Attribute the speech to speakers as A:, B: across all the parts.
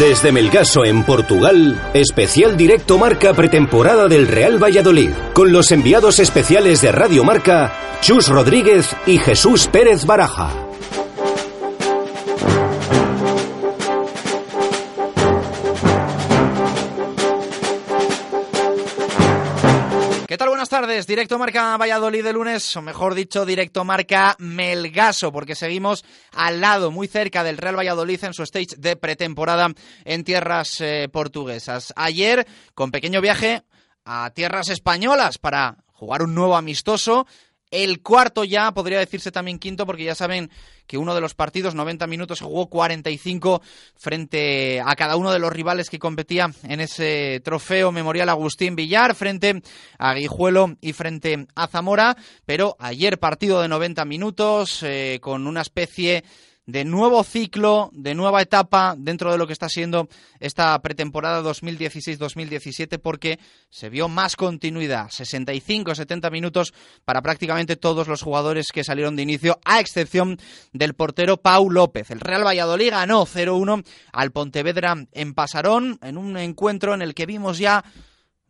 A: Desde Melgaso en Portugal, especial directo marca pretemporada del Real Valladolid, con los enviados especiales de Radio Marca, Chus Rodríguez y Jesús Pérez Baraja.
B: Directo marca Valladolid de lunes, o mejor dicho, directo marca Melgaso, porque seguimos al lado, muy cerca del Real Valladolid en su stage de pretemporada en tierras eh, portuguesas. Ayer, con pequeño viaje a tierras españolas para jugar un nuevo amistoso el cuarto ya, podría decirse también quinto, porque ya saben que uno de los partidos, 90 minutos, se jugó 45 frente a cada uno de los rivales que competía en ese trofeo memorial Agustín Villar, frente a Guijuelo y frente a Zamora. Pero ayer partido de 90 minutos, eh, con una especie de nuevo ciclo, de nueva etapa dentro de lo que está siendo esta pretemporada 2016-2017 porque se vio más continuidad, 65-70 minutos para prácticamente todos los jugadores que salieron de inicio, a excepción del portero Pau López. El Real Valladolid ganó 0-1 al Pontevedra en Pasarón en un encuentro en el que vimos ya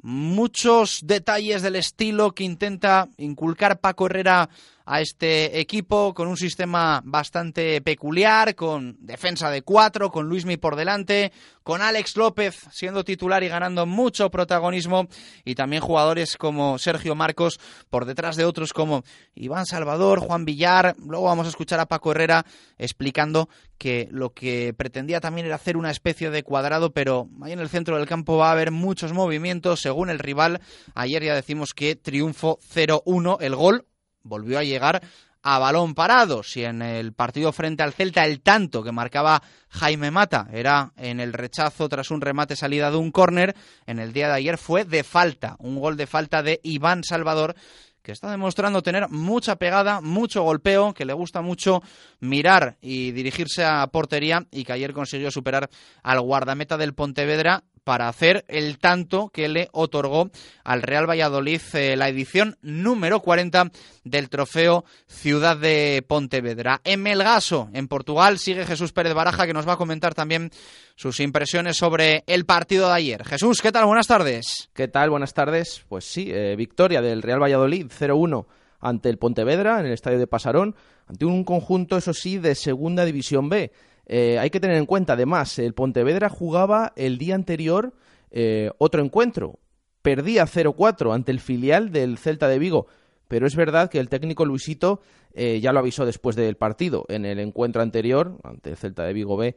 B: muchos detalles del estilo que intenta inculcar Paco Herrera a este equipo con un sistema bastante peculiar, con defensa de cuatro, con Luismi por delante, con Alex López siendo titular y ganando mucho protagonismo, y también jugadores como Sergio Marcos por detrás de otros como Iván Salvador, Juan Villar. Luego vamos a escuchar a Paco Herrera explicando que lo que pretendía también era hacer una especie de cuadrado, pero ahí en el centro del campo va a haber muchos movimientos según el rival. Ayer ya decimos que triunfo 0-1, el gol volvió a llegar a balón parado. Si en el partido frente al Celta el tanto que marcaba Jaime Mata era en el rechazo tras un remate salida de un córner, en el día de ayer fue de falta, un gol de falta de Iván Salvador que está demostrando tener mucha pegada, mucho golpeo, que le gusta mucho mirar y dirigirse a portería y que ayer consiguió superar al guardameta del Pontevedra para hacer el tanto que le otorgó al Real Valladolid eh, la edición número 40 del trofeo Ciudad de Pontevedra. En Melgaso, en Portugal, sigue Jesús Pérez Baraja que nos va a comentar también sus impresiones sobre el partido de ayer. Jesús, ¿qué tal? Buenas tardes.
C: ¿Qué tal? Buenas tardes. Pues sí, eh, victoria del Real Valladolid 0-1 ante el Pontevedra en el estadio de Pasarón, ante un conjunto, eso sí, de Segunda División B. Eh, hay que tener en cuenta, además, el Pontevedra jugaba el día anterior eh, otro encuentro. Perdía 0-4 ante el filial del Celta de Vigo. Pero es verdad que el técnico Luisito eh, ya lo avisó después del partido. En el encuentro anterior, ante el Celta de Vigo B,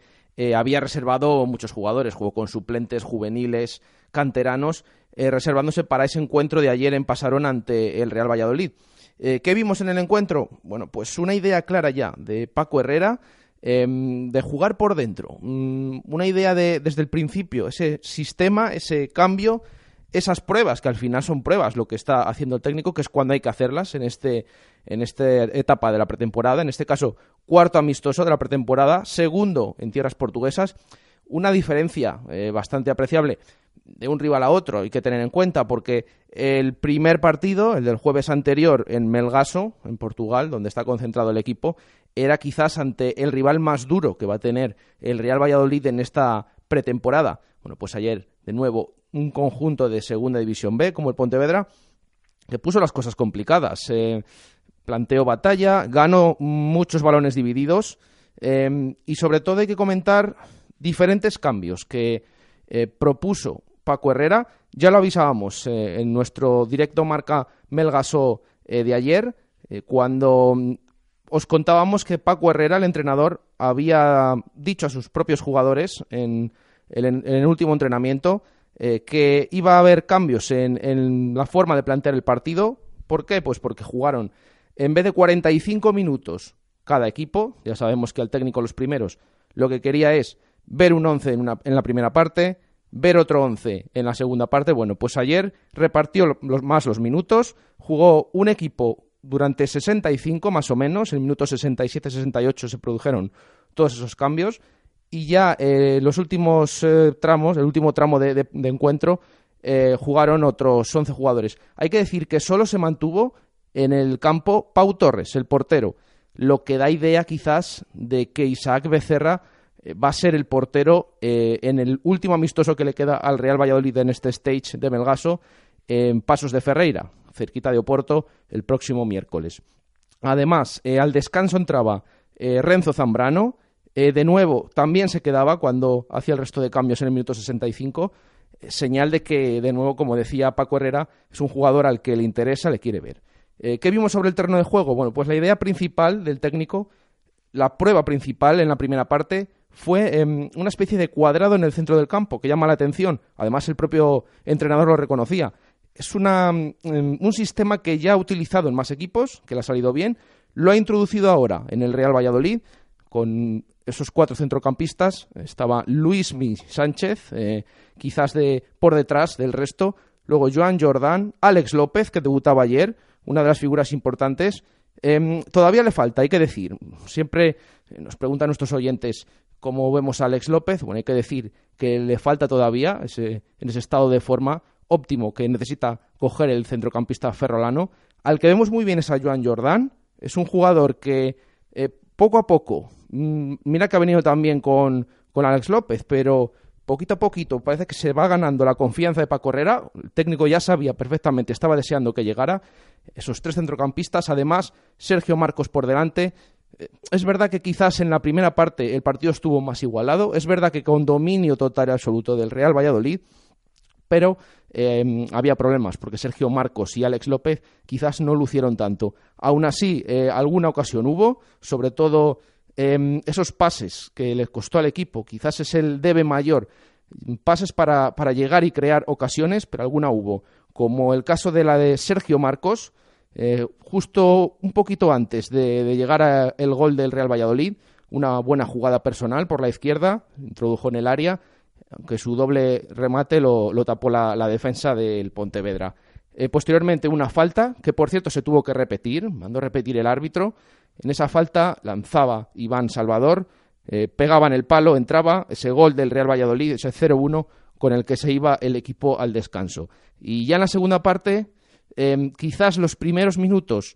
C: había reservado muchos jugadores. Jugó con suplentes, juveniles, canteranos, reservándose para ese encuentro de ayer en Pasarón ante el Real Valladolid. ¿Qué vimos en el encuentro? Bueno, pues una idea clara ya de Paco Herrera Em, de jugar por dentro. Mm, una idea de, desde el principio, ese sistema, ese cambio, esas pruebas, que al final son pruebas, lo que está haciendo el técnico, que es cuando hay que hacerlas en, este, en esta etapa de la pretemporada, en este caso cuarto amistoso de la pretemporada, segundo en tierras portuguesas, una diferencia eh, bastante apreciable de un rival a otro, hay que tener en cuenta, porque el primer partido, el del jueves anterior en Melgaso, en Portugal, donde está concentrado el equipo, era quizás ante el rival más duro que va a tener el Real Valladolid en esta pretemporada. Bueno, pues ayer, de nuevo, un conjunto de Segunda División B, como el Pontevedra, que puso las cosas complicadas. Eh, planteó batalla, ganó muchos balones divididos eh, y sobre todo hay que comentar diferentes cambios que eh, propuso Paco Herrera. Ya lo avisábamos en nuestro directo marca Melgaso de ayer, cuando os contábamos que Paco Herrera, el entrenador, había dicho a sus propios jugadores en el, último entrenamiento eh, que iba a haber cambios en, la forma de plantear el partido. ¿Por qué? Pues porque jugaron en vez de 45 minutos cada equipo, ya sabemos que al técnico los primeros lo que quería es ver un 11 en, en la primera parte, ver otro 11 en la segunda parte. Bueno, pues ayer repartió más los minutos, jugó un equipo durante 65 más o menos, en el minuto 67-68 se produjeron todos esos cambios y ya eh, los últimos eh, tramos, el último tramo de, encuentro, eh, jugaron otros 11 jugadores. Hay que decir que solo se mantuvo en el campo Pau Torres, el portero, lo que da idea quizás de que Isaac Becerra va a ser el portero en el último amistoso que le queda al Real Valladolid en este stage de Melgaso, en Pasos de Ferreira, cerquita de Oporto, el próximo miércoles. Además, al descanso entraba Renzo Zambrano, de nuevo también se quedaba cuando hacía el resto de cambios en el minuto 65, señal de que, de nuevo, como decía Paco Herrera, es un jugador al que le interesa, le quiere ver. ¿Qué vimos sobre el terreno de juego? Bueno, pues la idea principal del técnico, la prueba principal en la primera parte, fue em, una especie de cuadrado en el centro del campo que llama la atención. Además, el propio entrenador lo reconocía. Es una, em, un sistema que ya ha utilizado en más equipos, que le ha salido bien. Lo ha introducido ahora en el Real Valladolid con esos cuatro centrocampistas. Estaba Luis Mi Sánchez, eh, quizás de por detrás del resto. Luego Joan Jordán, Alex López, que debutaba ayer, una de las figuras importantes. Em, todavía le falta, hay que decir. Siempre nos preguntan nuestros oyentes cómo vemos a Alex López. Bueno, hay que decir que le falta todavía en ese estado de forma óptimo que necesita coger el centrocampista ferrolano. Al que vemos muy bien es a Joan Jordán. Es un jugador que eh, poco a poco, mm, mira que ha venido también con, con Alex López, pero poquito a poquito parece que se va ganando la confianza de Paco Herrera. El técnico ya sabía perfectamente, estaba deseando que llegara. Esos tres centrocampistas, además, Sergio Marcos por delante. Eh, es verdad que quizás en la primera parte el partido estuvo más igualado. Es verdad que con dominio total y absoluto del Real Valladolid. Pero em, había problemas porque Sergio Marcos y Alex López quizás no lucieron tanto. Aún así, eh, alguna ocasión hubo, sobre todo Em, esos pases que le costó al equipo, quizás es el debe mayor, pases para, para, llegar y crear ocasiones, pero alguna hubo, como el caso de la de Sergio Marcos, eh, justo un poquito antes de, llegar al gol del Real Valladolid, una buena jugada personal por la izquierda, introdujo en el área, aunque su doble remate lo, tapó la, defensa del Pontevedra. Eh, posteriormente una falta, que por cierto se tuvo que repetir, mandó repetir el árbitro, en esa falta lanzaba Iván Salvador, eh, pegaba en el palo, entraba ese gol del Real Valladolid, ese 0-1 con el que se iba el equipo al descanso. Y ya en la segunda parte, em, quizás los primeros minutos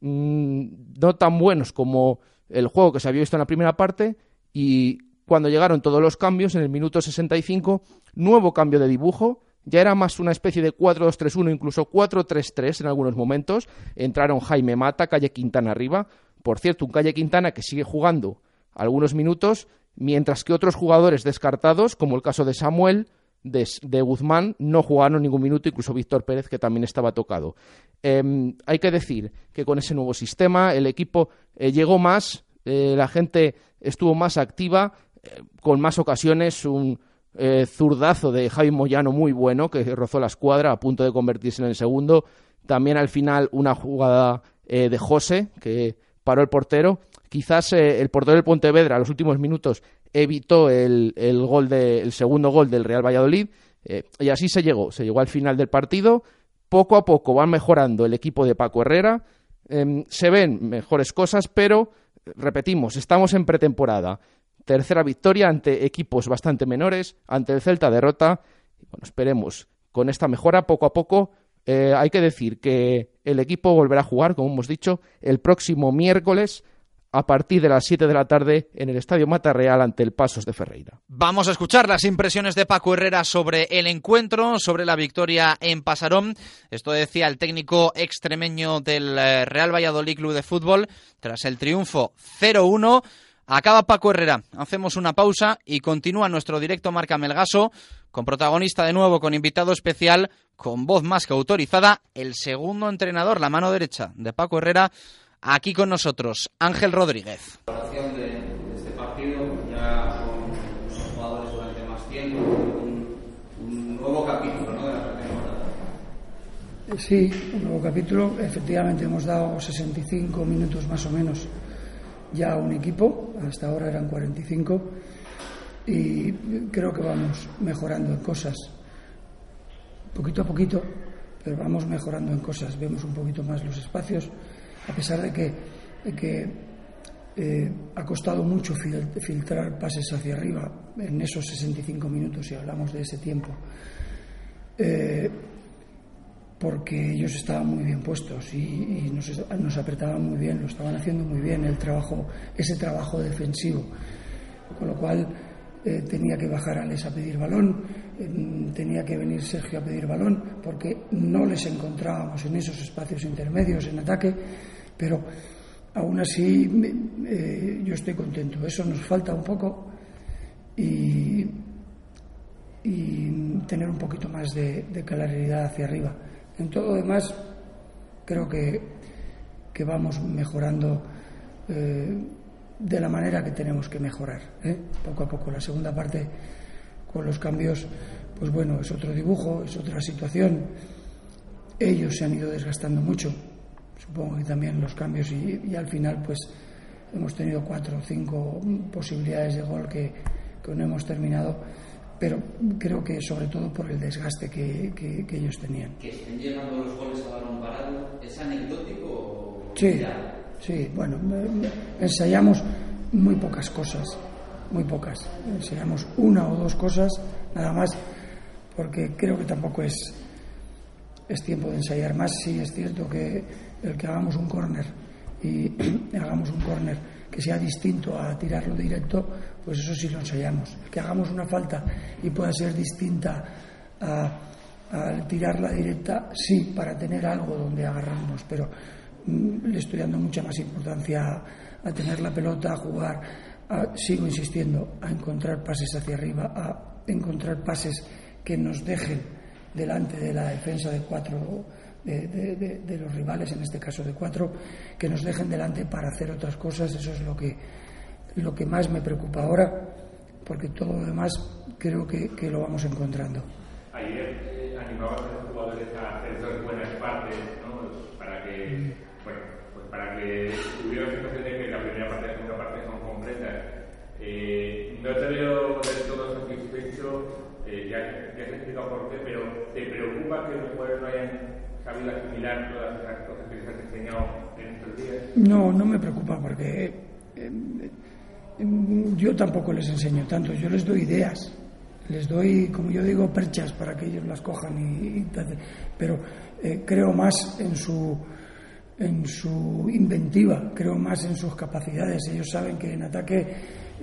C: mm, no tan buenos como el juego que se había visto en la primera parte y cuando llegaron todos los cambios en el minuto 65, nuevo cambio de dibujo, ya era más una especie de 4-2-3-1, incluso 4-3-3 en algunos momentos. Entraron Jaime Mata, Calle Quintana arriba, por cierto, un Calle Quintana que sigue jugando algunos minutos, mientras que otros jugadores descartados, como el caso de Samuel, de, Guzmán, no jugaron ningún minuto, incluso Víctor Pérez, que también estaba tocado. Em, hay que decir que con ese nuevo sistema el equipo eh, llegó más, eh, la gente estuvo más activa, con más ocasiones, un zurdazo de Javi Moyano muy bueno, que rozó la escuadra a punto de convertirse en el segundo. También al final una jugada de José, que paró el portero. Quizás eh, el portero del Pontevedra a los últimos minutos evitó el, gol de, el segundo gol del Real Valladolid eh, y así se llegó, se llegó al final del partido. Poco a poco van mejorando el equipo de Paco Herrera, em, se ven mejores cosas, pero repetimos, estamos en pretemporada. Tercera victoria ante equipos bastante menores, ante el Celta derrota. Bueno, esperemos con esta mejora poco a poco eh, hay que decir que el equipo volverá a jugar, como hemos dicho, el próximo miércoles a partir de las 7 de la tarde en el Estadio Mata Real ante el Pasos de Ferreira.
B: Vamos a escuchar las impresiones de Paco Herrera sobre el encuentro, sobre la victoria en Pasarón. Esto decía el técnico extremeño del eh, Real Valladolid Club de Fútbol tras el triunfo 0-1. Acaba Paco Herrera. Hacemos una pausa y continúa nuestro directo Marca Melgaso con protagonista de nuevo, con invitado especial, con voz más que autorizada, el segundo entrenador, la mano derecha de Paco Herrera, aquí con nosotros, Ángel Rodríguez.
D: De, este partido, ya con jugadores durante más tiempo, un, nuevo capítulo ¿no? de la temporada.
E: Sí, un nuevo capítulo. Efectivamente, hemos dado 65 minutos más o menos ya un equipo, hasta ahora eran 45 y creo que vamos mejorando en cosas, poquito a poquito, pero vamos mejorando en cosas, vemos un poquito más los espacios, a pesar de que, que eh, ha costado mucho filtrar pases hacia arriba en esos 65 minutos, si hablamos de ese tiempo. Eh, porque ellos estaban muy bien puestos y, nos, apretaban muy bien, lo estaban haciendo muy bien el trabajo, ese trabajo defensivo. con lo cual eh, tenía que bajar Alex a pedir balón, eh, tenía que venir Sergio a pedir balón, porque no les encontrábamos en esos espacios intermedios en ataque, pero aún así eh, yo estoy contento. Eso nos falta un poco y, tener un poquito más de, claridad hacia arriba. En todo lo demás, creo que, que vamos mejorando de la manera que tenemos que mejorar, ¿eh? poco a poco. La segunda parte, con los cambios, pues bueno, es otro dibujo, es otra situación. Ellos se han ido desgastando mucho, supongo que también los cambios, y, al final, pues hemos tenido cuatro o cinco posibilidades de gol que, no hemos terminado, pero creo que sobre todo por el desgaste que, ellos tenían.
D: ¿Que estén llegando los goles a balón parado es anecdótico?
E: Sí. Sí, bueno, ensayamos muy pocas cosas, muy pocas. Ensayamos una o dos cosas, nada más, porque creo que tampoco es, es tiempo de ensayar más. Sí, es cierto que el que hagamos un córner y hagamos un córner que sea distinto a tirarlo directo, pues eso sí lo ensayamos. Que hagamos una falta y pueda ser distinta a, a tirarla directa, sí, para tener algo donde agarrarnos, pero Mm, le estoy dando mucha más importancia a, tener la pelota, a jugar, sigo insistiendo, a encontrar pases hacia arriba, a encontrar pases que nos dejen delante de la defensa de cuatro de, los rivales, en este caso de cuatro, que nos dejen delante para hacer otras cosas. Eso es lo que, lo que más me preocupa ahora, porque todo lo demás creo que, lo vamos encontrando.
F: Ayer eh, a los jugadores a hacer dos buenas partes, ¿no? Para que mm para que hubiera la sensación de que la primera parte y la segunda parte son completas. Eh, no te veo del todo satisfecho, eh, ya, ya has explicado por qué, pero ¿te preocupa que los jugadores no hayan asimilar todas cosas que les en estos días?
E: No, no me preocupa porque eh, yo tampoco les enseño tanto, yo les doy ideas les doy, como yo digo, perchas para que ellos las cojan y, pero eh, creo más en su en su inventiva, creo más en sus capacidades. Ellos saben que en ataque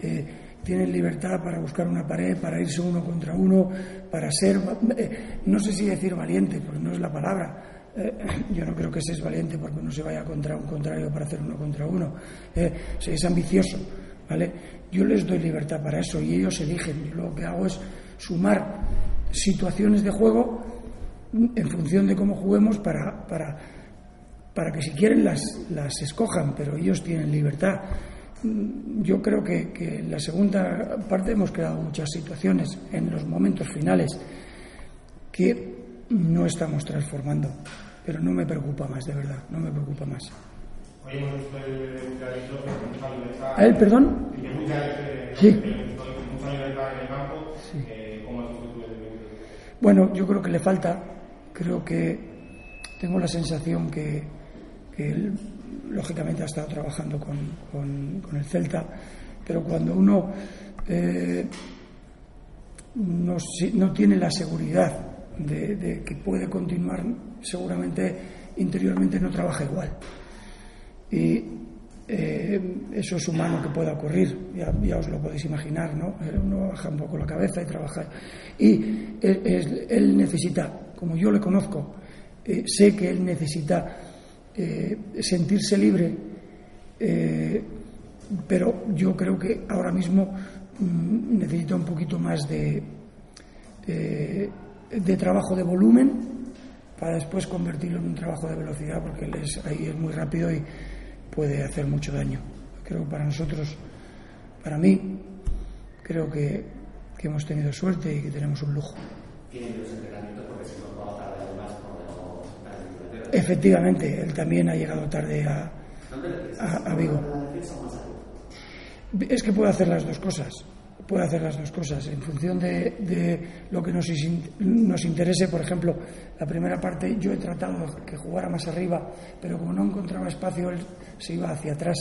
E: eh, tienen libertad para buscar una pared, para irse uno contra uno, para ser, eh, no sé si decir valiente, porque no es la palabra. Eh, yo no creo que seas valiente porque no se vaya contra un contrario para hacer uno contra uno. es ambicioso, ¿vale? Yo les doy libertad para eso y ellos eligen. Yo lo que hago es sumar situaciones de juego en función de cómo juguemos para, para para que si quieren las, las escojan, pero ellos tienen libertad. Mm, yo creo que, que, en la segunda parte hemos creado muchas situaciones en los momentos finales que no estamos transformando, pero no me preocupa más, de verdad, no me preocupa más. ¿A él, perdón? Sí. Bueno, yo creo que le falta, creo que tengo la sensación que, que él lógicamente ha estado trabajando con, con, el Celta, pero cuando uno eh, no, no, tiene la seguridad de, que puede continuar, seguramente interiormente no trabaja igual. Y eh, eso es humano que pueda ocurrir, ya, os lo podéis imaginar, ¿no? Eh, uno baja un poco la cabeza y trabaja. Y él, él necesita, como yo le conozco, sé que él necesita eh, sentirse libre, eh, pero yo creo que ahora mismo mm, necesita un poquito más de, de trabajo de volumen para después convertirlo en un trabajo de velocidad, porque él es, ahí es muy rápido y puede hacer mucho daño. Creo que para nosotros, para mí, creo que, que hemos tenido suerte y que tenemos un lujo. Efectivamente, él también ha llegado tarde a, a, Vigo. Es que puede hacer las dos cosas. Puede hacer las dos cosas. En función de, lo que nos, nos interese, por ejemplo, la primera parte yo he tratado que jugara más arriba, pero como no encontraba espacio, él se iba hacia atrás.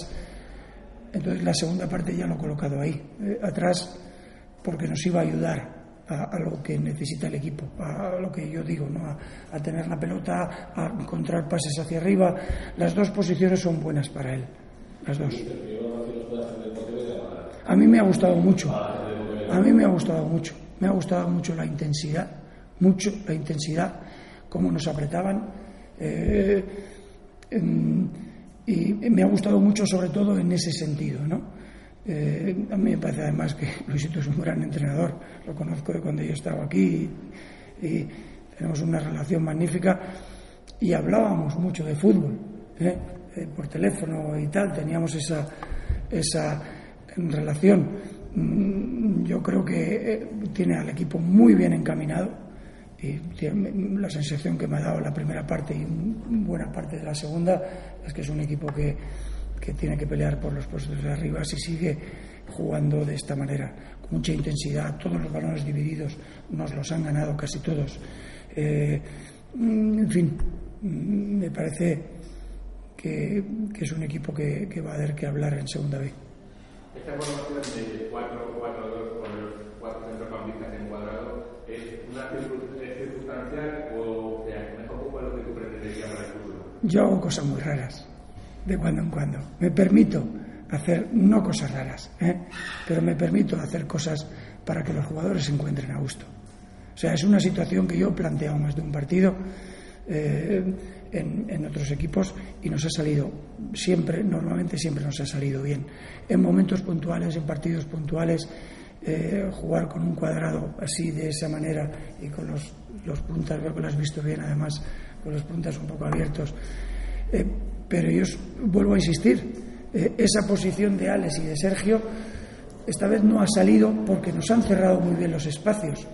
E: Entonces la segunda parte ya lo he colocado ahí, eh, atrás, porque nos iba a ayudar a, lo que necesita el equipo, a, lo que yo digo, ¿no? a, tener la pelota, a encontrar pases hacia arriba. Las dos posiciones son buenas para él, las dos. A mí me ha gustado mucho. A mí me ha gustado mucho. Me ha gustado mucho la intensidad, mucho la intensidad, cómo nos apretaban. Eh, y me ha gustado mucho sobre todo en ese sentido, ¿no? Eh, a mí me parece además que Luisito es un gran entrenador, lo conozco de cuando yo estaba aquí y, tenemos una relación magnífica y hablábamos mucho de fútbol, ¿eh? Por teléfono y tal, teníamos esa, esa relación. Mm, yo creo que tiene al equipo muy bien encaminado y la sensación que me ha dado la primera parte y buena parte de la segunda es que es un equipo que que tiene que pelear por los puestos de arriba si sigue jugando de esta manera, con mucha intensidad. Todos los balones divididos nos los han ganado casi todos. Eh, en fin, me parece que, es un equipo que, va a haber que hablar en segunda B.
F: Esta formación de 4-4-2 con los cuatro centrocampistas encuadrados es una circunstancial o sea, mejor lo que tú pretenderías para el futuro.
E: Yo hago cosas muy raras de cuando en cuando. Me permito hacer, no cosas raras, ¿eh? pero me permito hacer cosas para que los jugadores se encuentren a gusto. O sea, es una situación que yo he planteado más de un partido eh, en, otros equipos y nos ha salido siempre, normalmente siempre nos ha salido bien. En momentos puntuales, en partidos puntuales, eh, jugar con un cuadrado así, de esa manera, y con los, los puntas, veo que lo has visto bien además, con los puntas un poco abiertos. Pero yo vuelvo a insistir, eh, esa posición de Alex y de Sergio esta vez no ha salido porque nos han cerrado muy bien los espacios.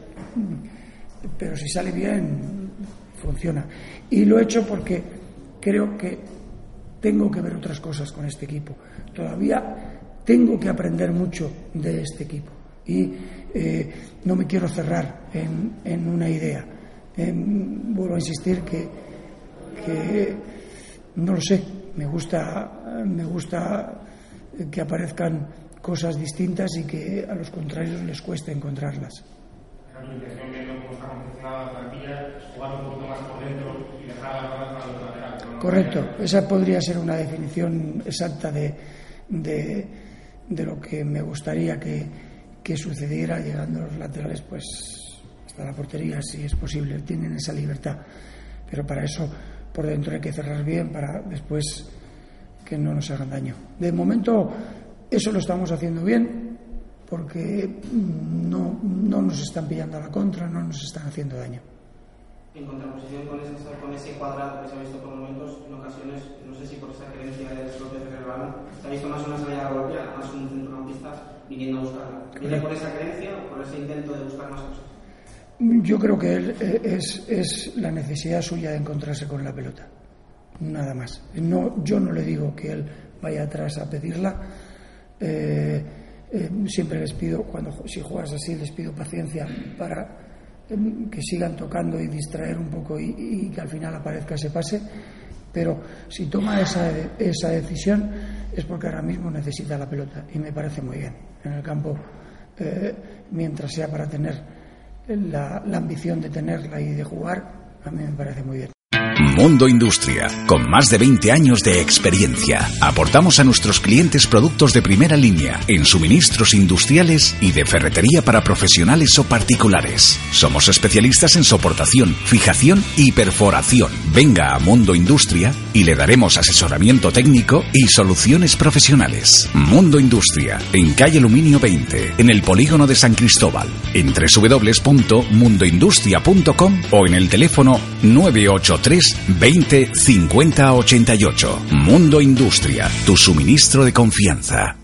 E: Pero si sale bien, funciona. Y lo he hecho porque creo que tengo que ver otras cosas con este equipo. Todavía tengo que aprender mucho de este equipo. Y eh, no me quiero cerrar en, una idea. Em, vuelvo a insistir que no lo sé, me gusta, me gusta que aparezcan cosas distintas y que a los contrarios les cueste encontrarlas. Correcto, esa podría ser una definición exacta de, de, lo que me gustaría que, que sucediera llegando los laterales pues hasta la portería si es posible, tienen esa libertad. Pero para eso por dentro hay que cerrar bien para después que no nos hagan daño. De momento eso lo estamos haciendo bien porque no, no nos están pillando a la contra, no nos están haciendo daño.
G: En contraposición con ese, con ese cuadrado que se ha visto por momentos, en ocasiones, no sé si por esa creencia de López de Relvano, se ha visto más una salida golpeada, más un centrocampista viniendo a buscarla. ¿Viene por esa creencia o por ese intento de buscar más cosas?
E: Yo creo que él eh, es, es, la necesidad suya de encontrarse con la pelota, nada más. No, yo no le digo que él vaya atrás a pedirla. Eh, eh, siempre les pido, cuando si juegas así, les pido paciencia para que sigan tocando y distraer un poco y, que al final aparezca ese pase. Pero si toma esa, esa decisión es porque ahora mismo necesita la pelota y me parece muy bien en el campo, mientras sea para tener la, la ambición de tenerla y de jugar, a mí me parece muy bien.
A: Mundo Industria, con más de 20 años de experiencia. Aportamos a nuestros clientes productos de primera línea en suministros industriales y de ferretería para profesionales o particulares. Somos especialistas en soportación, fijación y perforación. Venga a Mundo Industria y le daremos asesoramiento técnico y soluciones profesionales. Mundo Industria, en calle Aluminio 20, en el polígono de San Cristóbal, en www.mundoindustria.com o en el teléfono 983 20 50 88. Mundo Industria, tu suministro de confianza.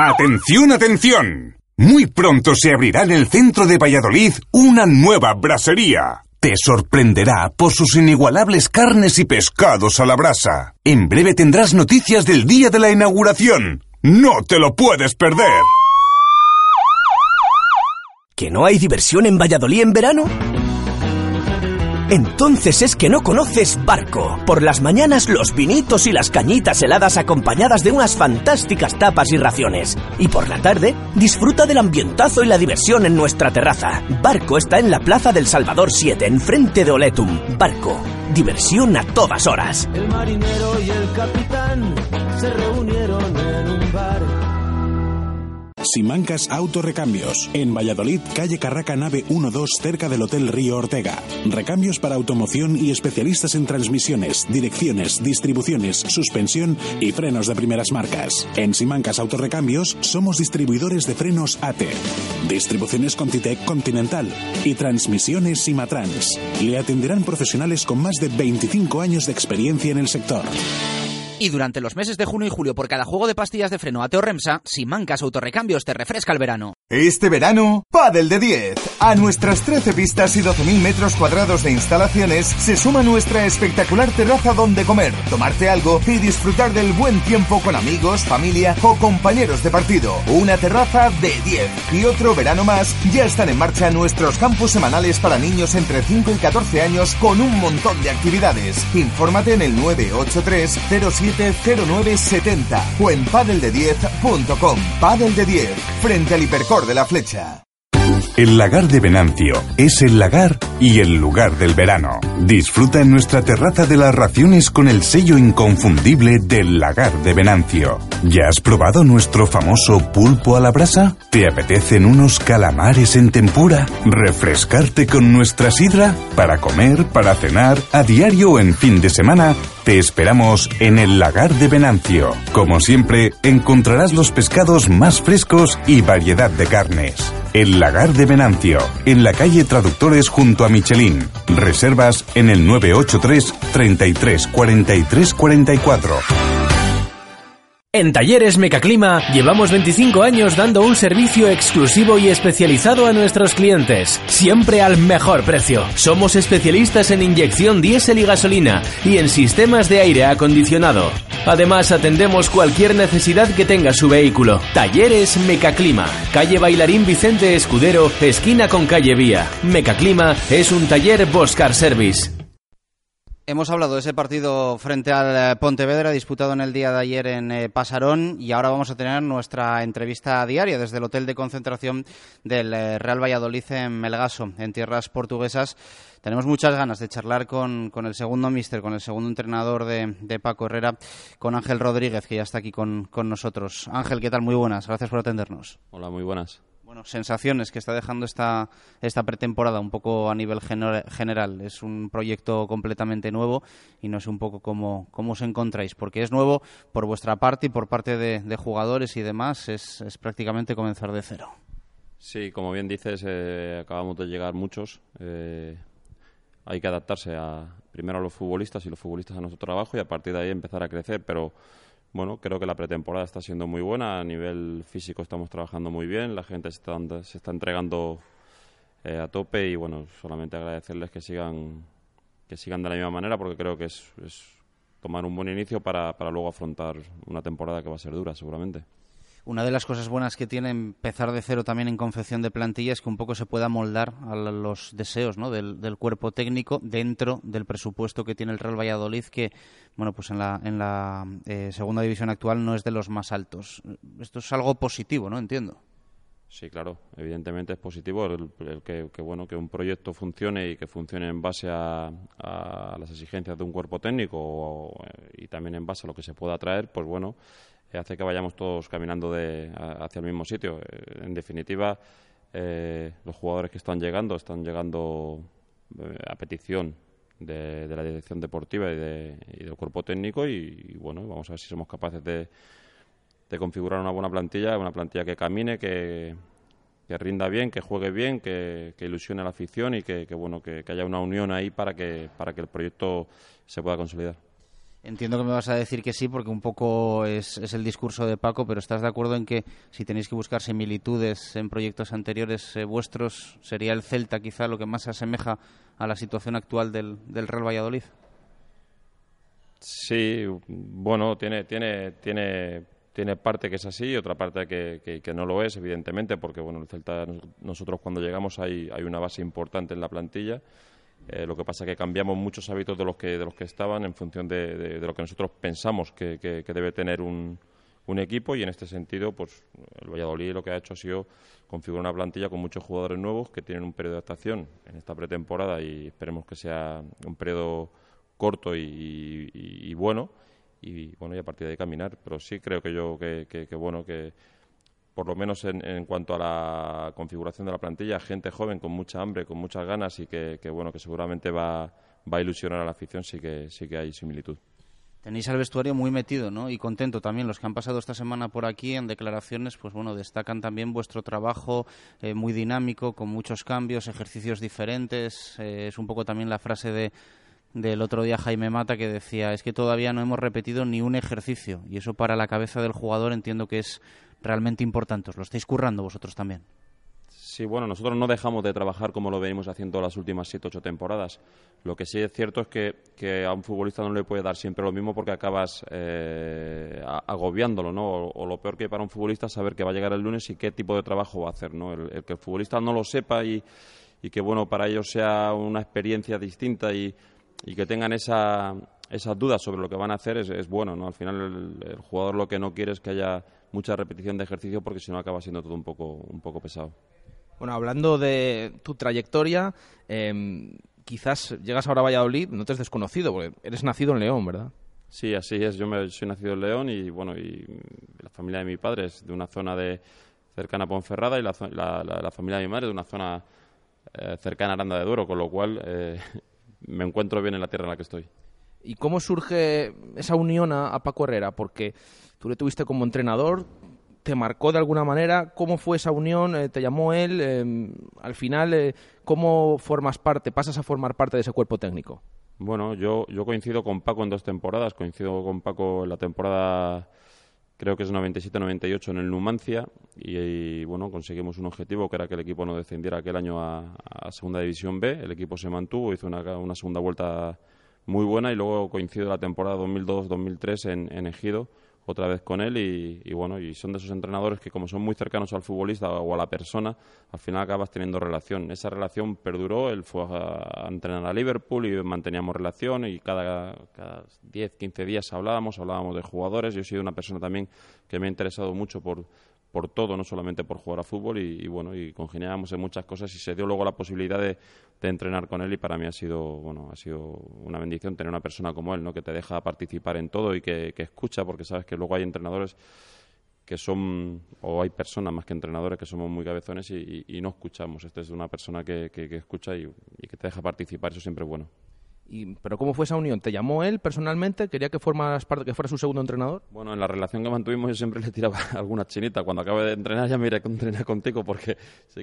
H: Atención, atención. Muy pronto se abrirá en el centro de Valladolid una nueva brasería. Te sorprenderá por sus inigualables carnes y pescados a la brasa. En breve tendrás noticias del día de la inauguración. No te lo puedes perder.
I: ¿Que no hay diversión en Valladolid en verano? Entonces es que no conoces Barco. Por las mañanas los vinitos y las cañitas heladas acompañadas de unas fantásticas tapas y raciones. Y por la tarde disfruta del ambientazo y la diversión en nuestra terraza. Barco está en la Plaza del Salvador 7, enfrente de Oletum. Barco. Diversión a todas horas.
J: El marinero y el capitán se reunieron Simancas Autorecambios. En Valladolid, calle Carraca, nave 12, cerca del Hotel Río Ortega. Recambios para automoción y especialistas en transmisiones, direcciones, distribuciones, suspensión y frenos de primeras marcas. En Simancas Autorecambios somos distribuidores de frenos AT, distribuciones Contitec Continental y transmisiones Simatrans. Le atenderán profesionales con más de 25 años de experiencia en el sector.
B: Y durante los meses de junio y julio, por cada juego de pastillas de freno Ateo Remsa, Simancas Autorrecambios te refresca el verano.
K: Este verano, Padel de 10. A nuestras 13 pistas y 12.000 metros cuadrados de instalaciones se suma nuestra espectacular terraza donde comer, tomarte algo y disfrutar del buen tiempo con amigos, familia o compañeros de partido. Una terraza de 10. Y otro verano más, ya están en marcha nuestros campus semanales para niños entre 5 y 14 años con un montón de actividades. Infórmate en el 983 070970 o en padeldediez.com. Padel de 10, frente al hipercor de la flecha.
H: El lagar de Venancio es el lagar y el lugar del verano. Disfruta en nuestra terraza de las raciones con el sello inconfundible del lagar de Venancio. ¿Ya has probado nuestro famoso pulpo a la brasa? ¿Te apetecen unos calamares en tempura? ¿Refrescarte con nuestra sidra? Para comer, para cenar, a diario o en fin de semana, te esperamos en el lagar de Venancio. Como siempre, encontrarás los pescados más frescos y variedad de carnes. El lagar de Venancio, en la calle Traductores junto a Michelin. Reservas en el 983 33 43 44.
L: En Talleres Mecaclima llevamos 25 años dando un servicio exclusivo y especializado a nuestros clientes, siempre al mejor precio. Somos especialistas en inyección diésel y gasolina y en sistemas de aire acondicionado. Además, atendemos cualquier necesidad que tenga su vehículo. Talleres Mecaclima, calle Bailarín Vicente Escudero, esquina con calle Vía. Mecaclima es un taller Boscar Service.
B: Hemos hablado de ese partido frente al eh, Pontevedra disputado en el día de ayer en eh, Pasarón y ahora vamos a tener nuestra entrevista diaria desde el hotel de concentración del eh, Real Valladolid en Melgaso, en tierras portuguesas. Tenemos muchas ganas de charlar con, con el segundo míster, con el segundo entrenador de, de, Paco Herrera, con Ángel Rodríguez, que ya está aquí con, con nosotros. Ángel, ¿qué tal? Muy buenas. Gracias por atendernos.
M: Hola, muy buenas.
B: Bueno, sensaciones que está dejando esta, esta pretemporada un poco a nivel general. Es un proyecto completamente nuevo y no sé un poco cómo, cómo os encontráis, porque es nuevo por vuestra parte y por parte de, de jugadores y demás, es, es, prácticamente comenzar de cero.
M: Sí, como bien dices, eh, acabamos de llegar muchos. Eh, hay que adaptarse a, primero a los futbolistas y los futbolistas a nuestro trabajo y a partir de ahí empezar a crecer, pero bueno, creo que la pretemporada está siendo muy buena. A nivel físico estamos trabajando muy bien. La gente se está, se está entregando eh, a tope y bueno, solamente agradecerles que sigan que sigan de la misma manera porque creo que es, es tomar un buen inicio para, para luego afrontar una temporada que va a ser dura seguramente.
B: Una de las cosas buenas que tiene empezar de cero también en confección de plantilla es que un poco se pueda moldar a los deseos del, cuerpo técnico dentro del presupuesto que tiene el Real Valladolid, que bueno pues en la, en la eh, segunda división actual no es de los más altos. Esto es algo positivo, ¿no? Entiendo.
M: Sí, claro, evidentemente es positivo que, bueno que un proyecto funcione y que funcione en base a, las exigencias de un cuerpo técnico o, y también en base a lo que se pueda traer, pues bueno, hace que vayamos todos caminando de, hacia el mismo sitio. Eh, en definitiva, eh, los jugadores que están llegando están llegando eh, a petición de, de, la dirección deportiva y, de, y del cuerpo técnico y, bueno, vamos a ver si somos capaces de, de configurar una buena plantilla, una plantilla que camine, que, que rinda bien, que juegue bien, que, ilusione a la afición y que, bueno que, haya una unión ahí para que para que el proyecto se pueda consolidar.
B: Entiendo que me vas a decir que sí, porque un poco es, el discurso de Paco, pero ¿estás de acuerdo en que si tenéis que buscar similitudes en proyectos anteriores eh, vuestros, sería el Celta quizá lo que más se asemeja a la situación actual del, del Real Valladolid?
M: Sí, bueno, tiene, tiene, tiene, tiene parte que es así y otra parte que, que, que, no lo es, evidentemente, porque bueno, el Celta, nosotros cuando llegamos hay, hay una base importante en la plantilla. Eh, lo que pasa es que cambiamos muchos hábitos de los que, de los que estaban en función de, lo que nosotros pensamos que, que, debe tener un, un, equipo y en este sentido, pues el Valladolid lo que ha hecho ha sido configurar una plantilla con muchos jugadores nuevos que tienen un periodo de adaptación en esta pretemporada y esperemos que sea un periodo corto y, y, bueno y bueno y a partir de ahí caminar. Pero sí creo que yo que bueno que por lo menos en, cuanto a la configuración de la plantilla, gente joven con mucha hambre, con muchas ganas y que, bueno, que seguramente va, va a ilusionar a la afición, sí que, sí que hay similitud.
B: Tenéis al vestuario muy metido, ¿no? Y contento también. Los que han pasado esta semana por aquí en declaraciones, pues bueno, destacan también vuestro trabajo eh, muy dinámico, con muchos cambios, ejercicios diferentes. Eh, es un poco también la frase de, del otro día Jaime Mata que decía, es que todavía no hemos repetido ni un ejercicio. Y eso para la cabeza del jugador entiendo que es realmente importante. ¿Os lo estáis currando vosotros también?
M: Sí, bueno, nosotros no dejamos de trabajar como lo venimos haciendo las últimas siete, ocho temporadas. Lo que sí es cierto es que, a un futbolista no le puede dar siempre lo mismo porque acabas eh, agobiándolo, ¿no? O, lo peor que para un futbolista es saber que va a llegar el lunes y qué tipo de trabajo va a hacer, ¿no? El, que el futbolista no lo sepa y, que, bueno, para ellos sea una experiencia distinta y, que tengan esa, esas dudas sobre lo que van a hacer es, bueno, ¿no? Al final el, jugador lo que no quiere es que haya mucha repetición de ejercicio porque si no acaba siendo todo un poco, un poco pesado.
C: Bueno, hablando de tu trayectoria, em, quizás llegas ahora a Valladolid, no te has desconocido, porque eres nacido en León, ¿verdad?
M: Sí, así es. Yo me, soy nacido en León y, bueno, y la familia de mi padre es de una zona de cercana a Ponferrada y la, familia de mi madre de una zona eh, cercana a Aranda de Duero, con lo cual eh, me encuentro bien en la tierra en la que estoy.
C: ¿Y cómo surge esa unión a Paco Herrera? Porque tú le tuviste como entrenador, te marcó de alguna manera? ¿Cómo fue esa unión? Eh, ¿Te llamó él? Em, al final, eh, ¿cómo formas parte, pasas a formar parte de ese cuerpo técnico?
M: Bueno, yo, coincido con Paco en dos temporadas. Coincido con Paco en la temporada, creo que es 97-98 en el Numancia. Y, bueno, conseguimos un objetivo que era que el equipo no descendiera aquel año a, Segunda División B. El equipo se mantuvo, hizo una, una segunda vuelta muy buena y luego coincido la temporada 2002-2003 en, en Ejido otra vez con él y, bueno, y son de esos entrenadores que como son muy cercanos al futbolista o a la persona, al final acabas teniendo relación. Esa relación perduró, él fue a, entrenar a Liverpool y manteníamos relación y cada, cada 10, 15 días hablábamos, hablábamos de jugadores. Yo he sido una persona también que me ha interesado mucho por, por todo, no solamente por jugar a fútbol y, bueno, y congeniábamos en muchas cosas y se dio luego la posibilidad de, entrenar con él y para mí ha sido, bueno, ha sido una bendición tener una persona como él, ¿no? Que te deja participar en todo y que, escucha porque sabes que luego hay entrenadores que son, o hay personas más que entrenadores que somos muy cabezones y, no escuchamos. Este es una persona que, que, escucha y, y que te deja participar, eso siempre es bueno.
C: ¿Pero cómo fue esa unión? ¿Te llamó él personalmente? ¿Quería que, formas parte, que fuera su segundo entrenador?
M: Bueno, en la relación que mantuvimos yo siempre le tiraba alguna chinita. Cuando acabe de entrenar ya me iré a entrenar contigo porque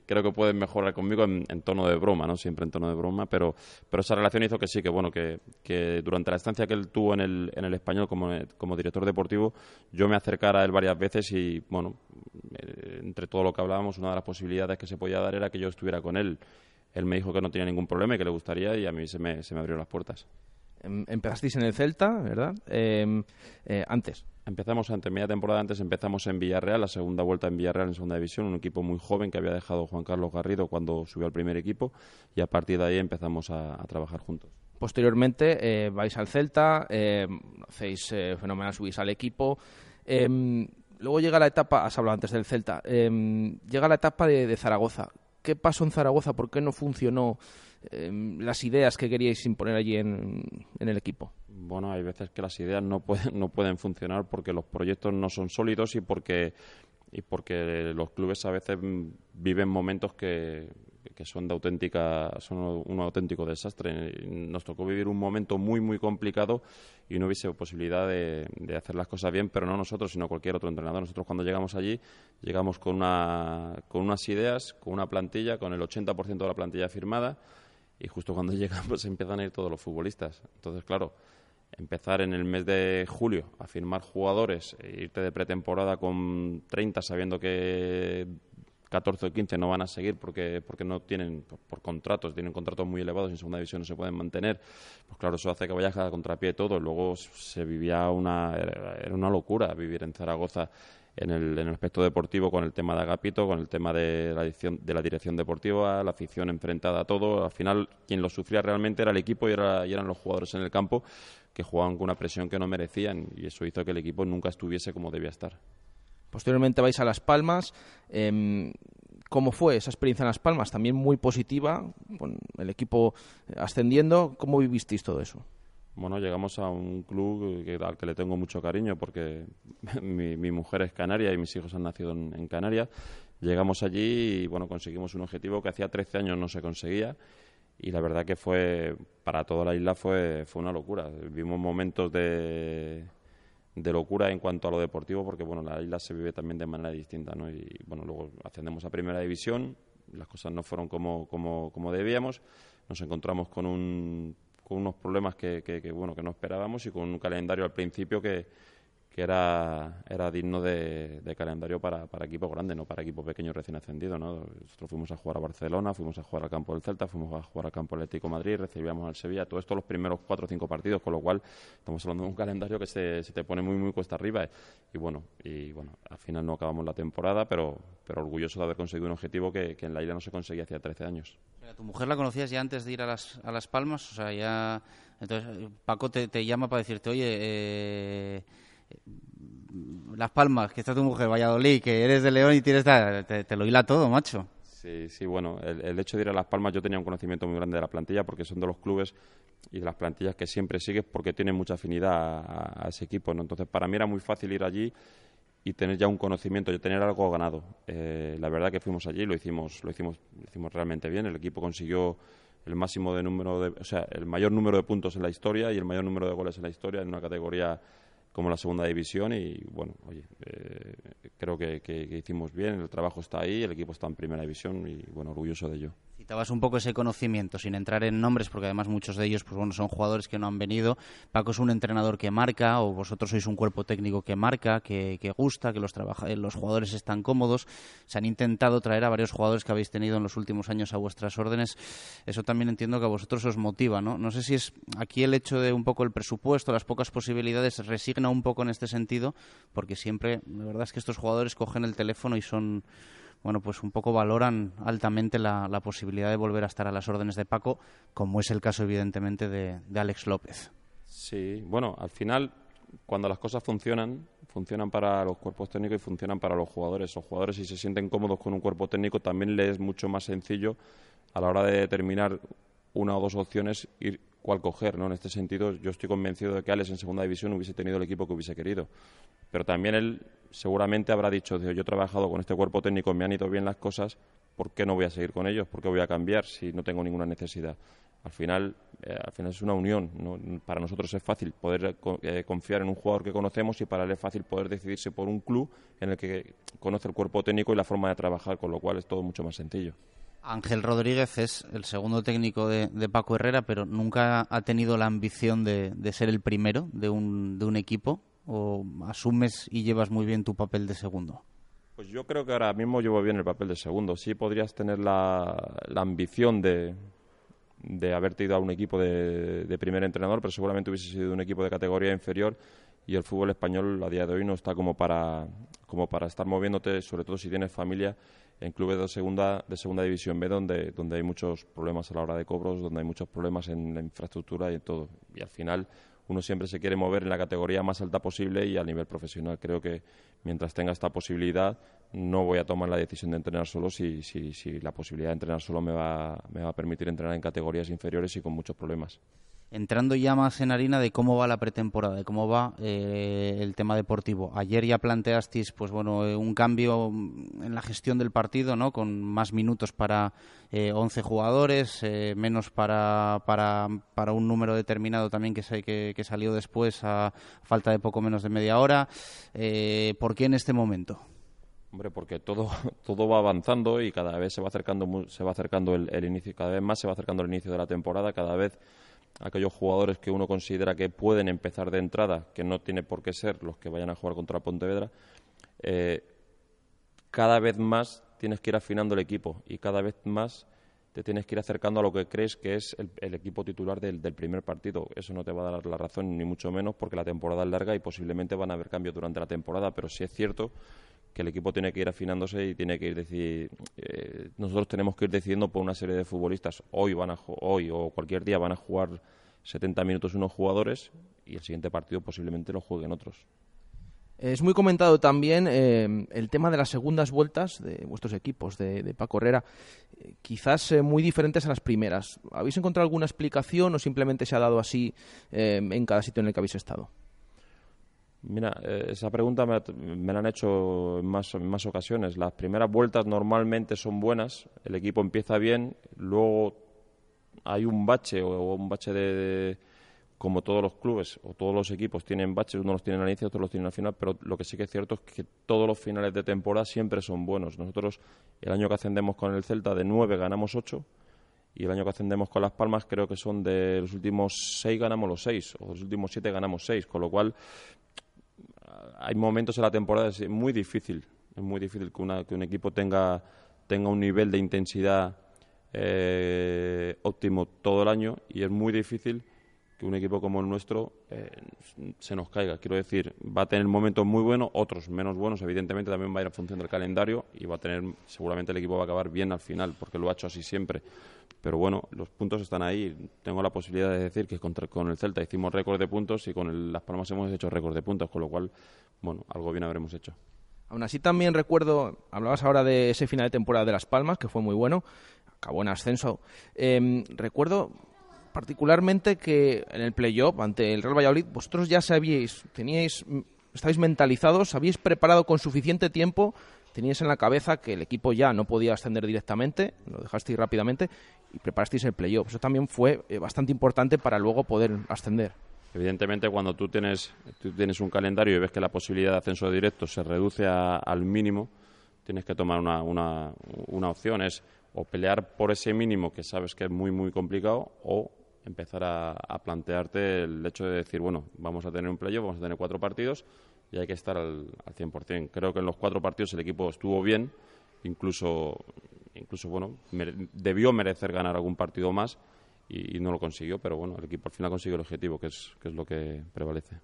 M: creo que puedes mejorar conmigo en, tono de broma, ¿no? Siempre en tono de broma, pero, pero esa relación hizo que sí, que bueno, que, que durante la estancia que él tuvo en el, en el español como, como director deportivo, yo me acercara a él varias veces y, bueno, eh, entre todo lo que hablábamos, una de las posibilidades que se podía dar era que yo estuviera con él él me dijo que no tenía ningún problema y que le gustaría y a mí se me, se me abrieron las puertas.
C: Em, empezasteis en el Celta, ¿verdad? Em, eh, antes.
M: Empezamos antes, media temporada antes empezamos en Villarreal, la segunda vuelta en Villarreal en segunda división, un equipo muy joven que había dejado Juan Carlos Garrido cuando subió al primer equipo y a partir de ahí empezamos a, trabajar juntos.
C: Posteriormente eh, vais al Celta, eh, hacéis fenomenal, subís al equipo. Em, luego llega la etapa, has hablado antes del Celta, llega la etapa de Zaragoza. ¿Qué pasó en Zaragoza? ¿Por qué no funcionó em, las ideas que queríais imponer allí en, el equipo?
M: Bueno, hay veces que las ideas no pueden, no pueden funcionar porque los proyectos no son sólidos y porque, y porque los clubes a veces viven momentos que, que son de auténtica son un auténtico desastre. Nos tocó vivir un momento muy muy complicado y no hubiese posibilidad de, hacer las cosas bien, pero no nosotros, sino cualquier otro entrenador. Nosotros cuando llegamos allí llegamos con una con unas ideas, con una plantilla, con el 80% de la plantilla firmada y justo cuando llegamos empiezan a ir todos los futbolistas. Entonces, claro, empezar en el mes de julio a firmar jugadores e irte de pretemporada con 30 sabiendo que 14 o 15 no van a seguir porque, porque no tienen, por, contratos, tienen contratos muy elevados y en segunda división no se pueden mantener, pues claro, eso hace que vayas a contrapié todo. Luego se vivía una, era una locura vivir en Zaragoza en el, en el aspecto deportivo con el tema de Agapito, con el tema de la, dirección, de la dirección deportiva, la afición enfrentada a todo. Al final, quien lo sufría realmente era el equipo y, era, y eran los jugadores en el campo que jugaban con una presión que no merecían y eso hizo que el equipo nunca estuviese como debía estar.
C: Posteriormente vais a Las Palmas. Em, ¿Cómo fue esa experiencia en Las Palmas? También muy positiva, con el equipo ascendiendo. ¿Cómo vivisteis todo eso?
M: Bueno, llegamos a un club al que le tengo mucho cariño porque mi, mi mujer es canaria y mis hijos han nacido en, en, Canarias. Llegamos allí y bueno, conseguimos un objetivo que hacía 13 años no se conseguía y la verdad que fue, para toda la isla fue, fue una locura. Vimos momentos de, de locura en cuanto a lo deportivo porque bueno, la isla se vive también de manera distinta, ¿no? Y bueno, luego ascendemos a primera división, las cosas no fueron como, como, como debíamos, nos encontramos con un con unos problemas que, que, bueno que no esperábamos y con un calendario al principio que, que era, era digno de, calendario para, para equipos grandes, no para equipos pequeños recién ascendidos. ¿no? Nosotros fuimos a jugar a Barcelona, fuimos a jugar al campo del Celta, fuimos a jugar al campo Atlético Madrid, recibíamos al Sevilla, todo esto los primeros cuatro o cinco partidos, con lo cual estamos hablando de un calendario que se, se te pone muy, muy cuesta arriba. Y bueno, y bueno, al final no acabamos la temporada, pero, pero orgulloso de haber conseguido un objetivo que, que en la isla no se conseguía hacía 13 años.
B: ¿Tu mujer la conocías ya antes de ir a Las, a las Palmas? O sea, ya... Entonces, Paco te, te llama para decirte, oye... Eh las Palmas, que está tu mujer, Valladolid, que eres de León y tienes... Te, lo hila todo, macho.
M: Sí, sí, bueno, el, hecho de ir a Las Palmas yo tenía un conocimiento muy grande de la plantilla porque son de los clubes y de las plantillas que siempre sigues porque tienen mucha afinidad a, ese equipo. Entonces, para mí era muy fácil ir allí y tener ya un conocimiento, y tener algo ganado. Eh, la verdad que fuimos allí, lo hicimos, lo hicimos, lo hicimos realmente bien. El equipo consiguió el máximo de número de, o sea, el mayor número de puntos en la historia y el mayor número de goles en la historia en una categoría como la segunda división y bueno, oye, eh, creo que, que, hicimos bien, el trabajo está ahí, el equipo está en primera división y bueno, orgulloso de ello.
B: Citabas un poco ese conocimiento, sin entrar en nombres, porque además muchos de ellos pues bueno, son jugadores que no han venido. Paco es un entrenador que marca, o vosotros sois un cuerpo técnico que marca, que, que gusta, que los, los jugadores están cómodos. Se han intentado traer a varios jugadores que habéis tenido en los últimos años a vuestras órdenes. Eso también entiendo que a vosotros os motiva, ¿no? No sé si es aquí el hecho de un poco el presupuesto, las pocas posibilidades, resigna un poco en este sentido, porque siempre, la verdad es que estos jugadores cogen el teléfono y son bueno, pues un poco valoran altamente la, posibilidad de volver a estar a las órdenes de Paco, como es el caso evidentemente de, Alex López.
M: Sí, bueno, al final cuando las cosas funcionan, funcionan para los cuerpos técnicos y funcionan para los jugadores. Los jugadores, si se sienten cómodos con un cuerpo técnico, también les es mucho más sencillo a la hora de determinar una o dos opciones ir cuál coger. ¿no? En este sentido, yo estoy convencido de que Alex en segunda división hubiese tenido el equipo que hubiese querido. Pero también él seguramente habrá dicho, yo he trabajado con este cuerpo técnico, me han ido bien las cosas, ¿por qué no voy a seguir con ellos? ¿Por qué voy a cambiar si no tengo ninguna necesidad? Al final, eh, al final es una unión. Para nosotros es fácil poder eh, confiar en un jugador que conocemos y para él es fácil poder decidirse por un club en el que conoce el cuerpo técnico y la forma de trabajar, con lo cual es todo mucho más sencillo.
B: Ángel Rodríguez es el segundo técnico de, Paco Herrera, pero nunca ha tenido la ambición de, de ser el primero de un, de un equipo o asumes y llevas muy bien tu papel de segundo?
M: Pues yo creo que ahora mismo llevo bien el papel de segundo. Sí podrías tener la, ambición de, de haberte ido a un equipo de, de, primer entrenador, pero seguramente hubiese sido un equipo de categoría inferior y el fútbol español a día de hoy no está como para, como para estar moviéndote, sobre todo si tienes familia, en clubes de segunda, de segunda división B, donde, donde hay muchos problemas a la hora de cobros, donde hay muchos problemas en la infraestructura y en todo. Y al final uno siempre se quiere mover en la categoría más alta posible y a nivel profesional. Creo que mientras tenga esta posibilidad no voy a tomar la decisión de entrenar solo si, si, si la posibilidad de entrenar solo me va, me va a permitir entrenar en categorías inferiores y con muchos problemas
B: entrando ya más en harina de cómo va la pretemporada, de cómo va eh, el tema deportivo. Ayer ya planteasteis, pues bueno, eh, un cambio en la gestión del partido, ¿no? Con más minutos para eh, 11 jugadores, eh, menos para, para, para, un número determinado también que, que, que, salió después a falta de poco menos de media hora. ¿Por qué en este momento?
M: Hombre, porque todo, todo va avanzando y cada vez se va acercando, se va acercando el, el inicio, cada vez más se va acercando el inicio de la temporada, cada vez aquellos jugadores que uno considera que pueden empezar de entrada, que no tiene por qué ser los que vayan a jugar contra Pontevedra, eh, cada vez más tienes que ir afinando el equipo y cada vez más te tienes que ir acercando a lo que crees que es el, equipo titular del, primer partido. Eso no te va a dar la razón, ni mucho menos, porque la temporada es larga y posiblemente van a haber cambios durante la temporada, pero sí es cierto que el equipo tiene que ir afinándose y tiene que ir decir eh, nosotros tenemos que ir decidiendo por una serie de futbolistas hoy van a hoy o cualquier día van a jugar 70 minutos unos jugadores y el siguiente partido posiblemente lo jueguen otros
C: Es muy comentado también eh, el tema de las segundas vueltas de vuestros equipos, de, Paco Herrera, eh, quizás muy diferentes a las primeras. ¿Habéis encontrado alguna explicación o simplemente se ha dado así en cada sitio en el que habéis estado?
M: Mira, esa pregunta me, la han hecho en más, en más ocasiones. Las primeras vueltas normalmente son buenas, el equipo empieza bien, luego hay un bache o un bache de como todos los clubes o todos los equipos tienen baches, unos los tienen al inicio, otros los tienen al final, pero lo que sí que es cierto es que todos los finales de temporada siempre son buenos. Nosotros, el año que ascendemos con el Celta, de nueve ganamos ocho, y el año que ascendemos con Las Palmas, creo que son de los últimos seis ganamos los seis, o los últimos siete ganamos seis, con lo cual hay momentos en la temporada, es muy difícil, es muy difícil que, que un equipo tenga, tenga un nivel de intensidad eh, óptimo todo el año, y es muy difícil un equipo como el nuestro eh, se nos caiga. Quiero decir, va a tener momentos muy buenos, otros menos buenos, evidentemente también va a ir en función del calendario y va a tener, seguramente el equipo va a acabar bien al final, porque lo ha hecho así siempre. Pero bueno, los puntos están ahí. Tengo la posibilidad de decir que con el Celta hicimos récord de puntos y con Las Palmas hemos hecho récord de puntos, con lo cual, bueno, algo bien habremos hecho.
C: Aún así también recuerdo, hablabas ahora de ese final de temporada de Las Palmas, que fue muy bueno, acabó en ascenso. Em, recuerdo particularmente que en el playoff ante el Real Valladolid vosotros ya sabíais, teníais, estáis mentalizados, habíais preparado con suficiente tiempo, teníais en la cabeza que el equipo ya no podía ascender directamente, lo dejasteis rápidamente y preparasteis el playoff. Eso también fue eh, bastante importante para luego poder ascender.
M: Evidentemente, cuando tú tienes, tú tienes un calendario y ves que la posibilidad de ascenso directo se reduce al mínimo, tienes que tomar una, una, una opción. Es o pelear por ese mínimo que sabes que es muy, muy complicado o empezar a, plantearte el hecho de decir, bueno, vamos a tener un playoff, vamos a tener cuatro partidos y hay que estar al, al 100%. Creo que en los cuatro partidos el equipo estuvo bien, incluso, incluso bueno, debió merecer ganar algún partido más y, no lo consiguió, pero bueno, el equipo al final consiguió el objetivo, que es, que es lo que prevalece.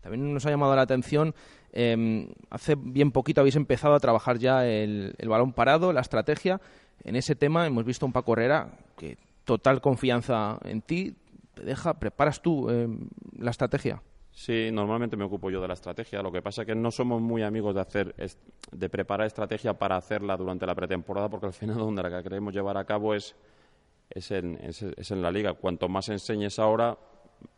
C: También nos ha llamado la atención, em, hace bien poquito habéis empezado a trabajar ya el, el balón parado, la estrategia. En ese tema hemos visto a un Paco Herrera que total confianza en ti, te deja, preparas tú eh, la estrategia.
M: Sí, normalmente me ocupo yo de la estrategia. Lo que pasa es que no somos muy amigos de hacer, de preparar estrategia para hacerla durante la pretemporada, porque al final donde la que queremos llevar a cabo es, es, en, es en la liga. Cuanto más enseñes ahora,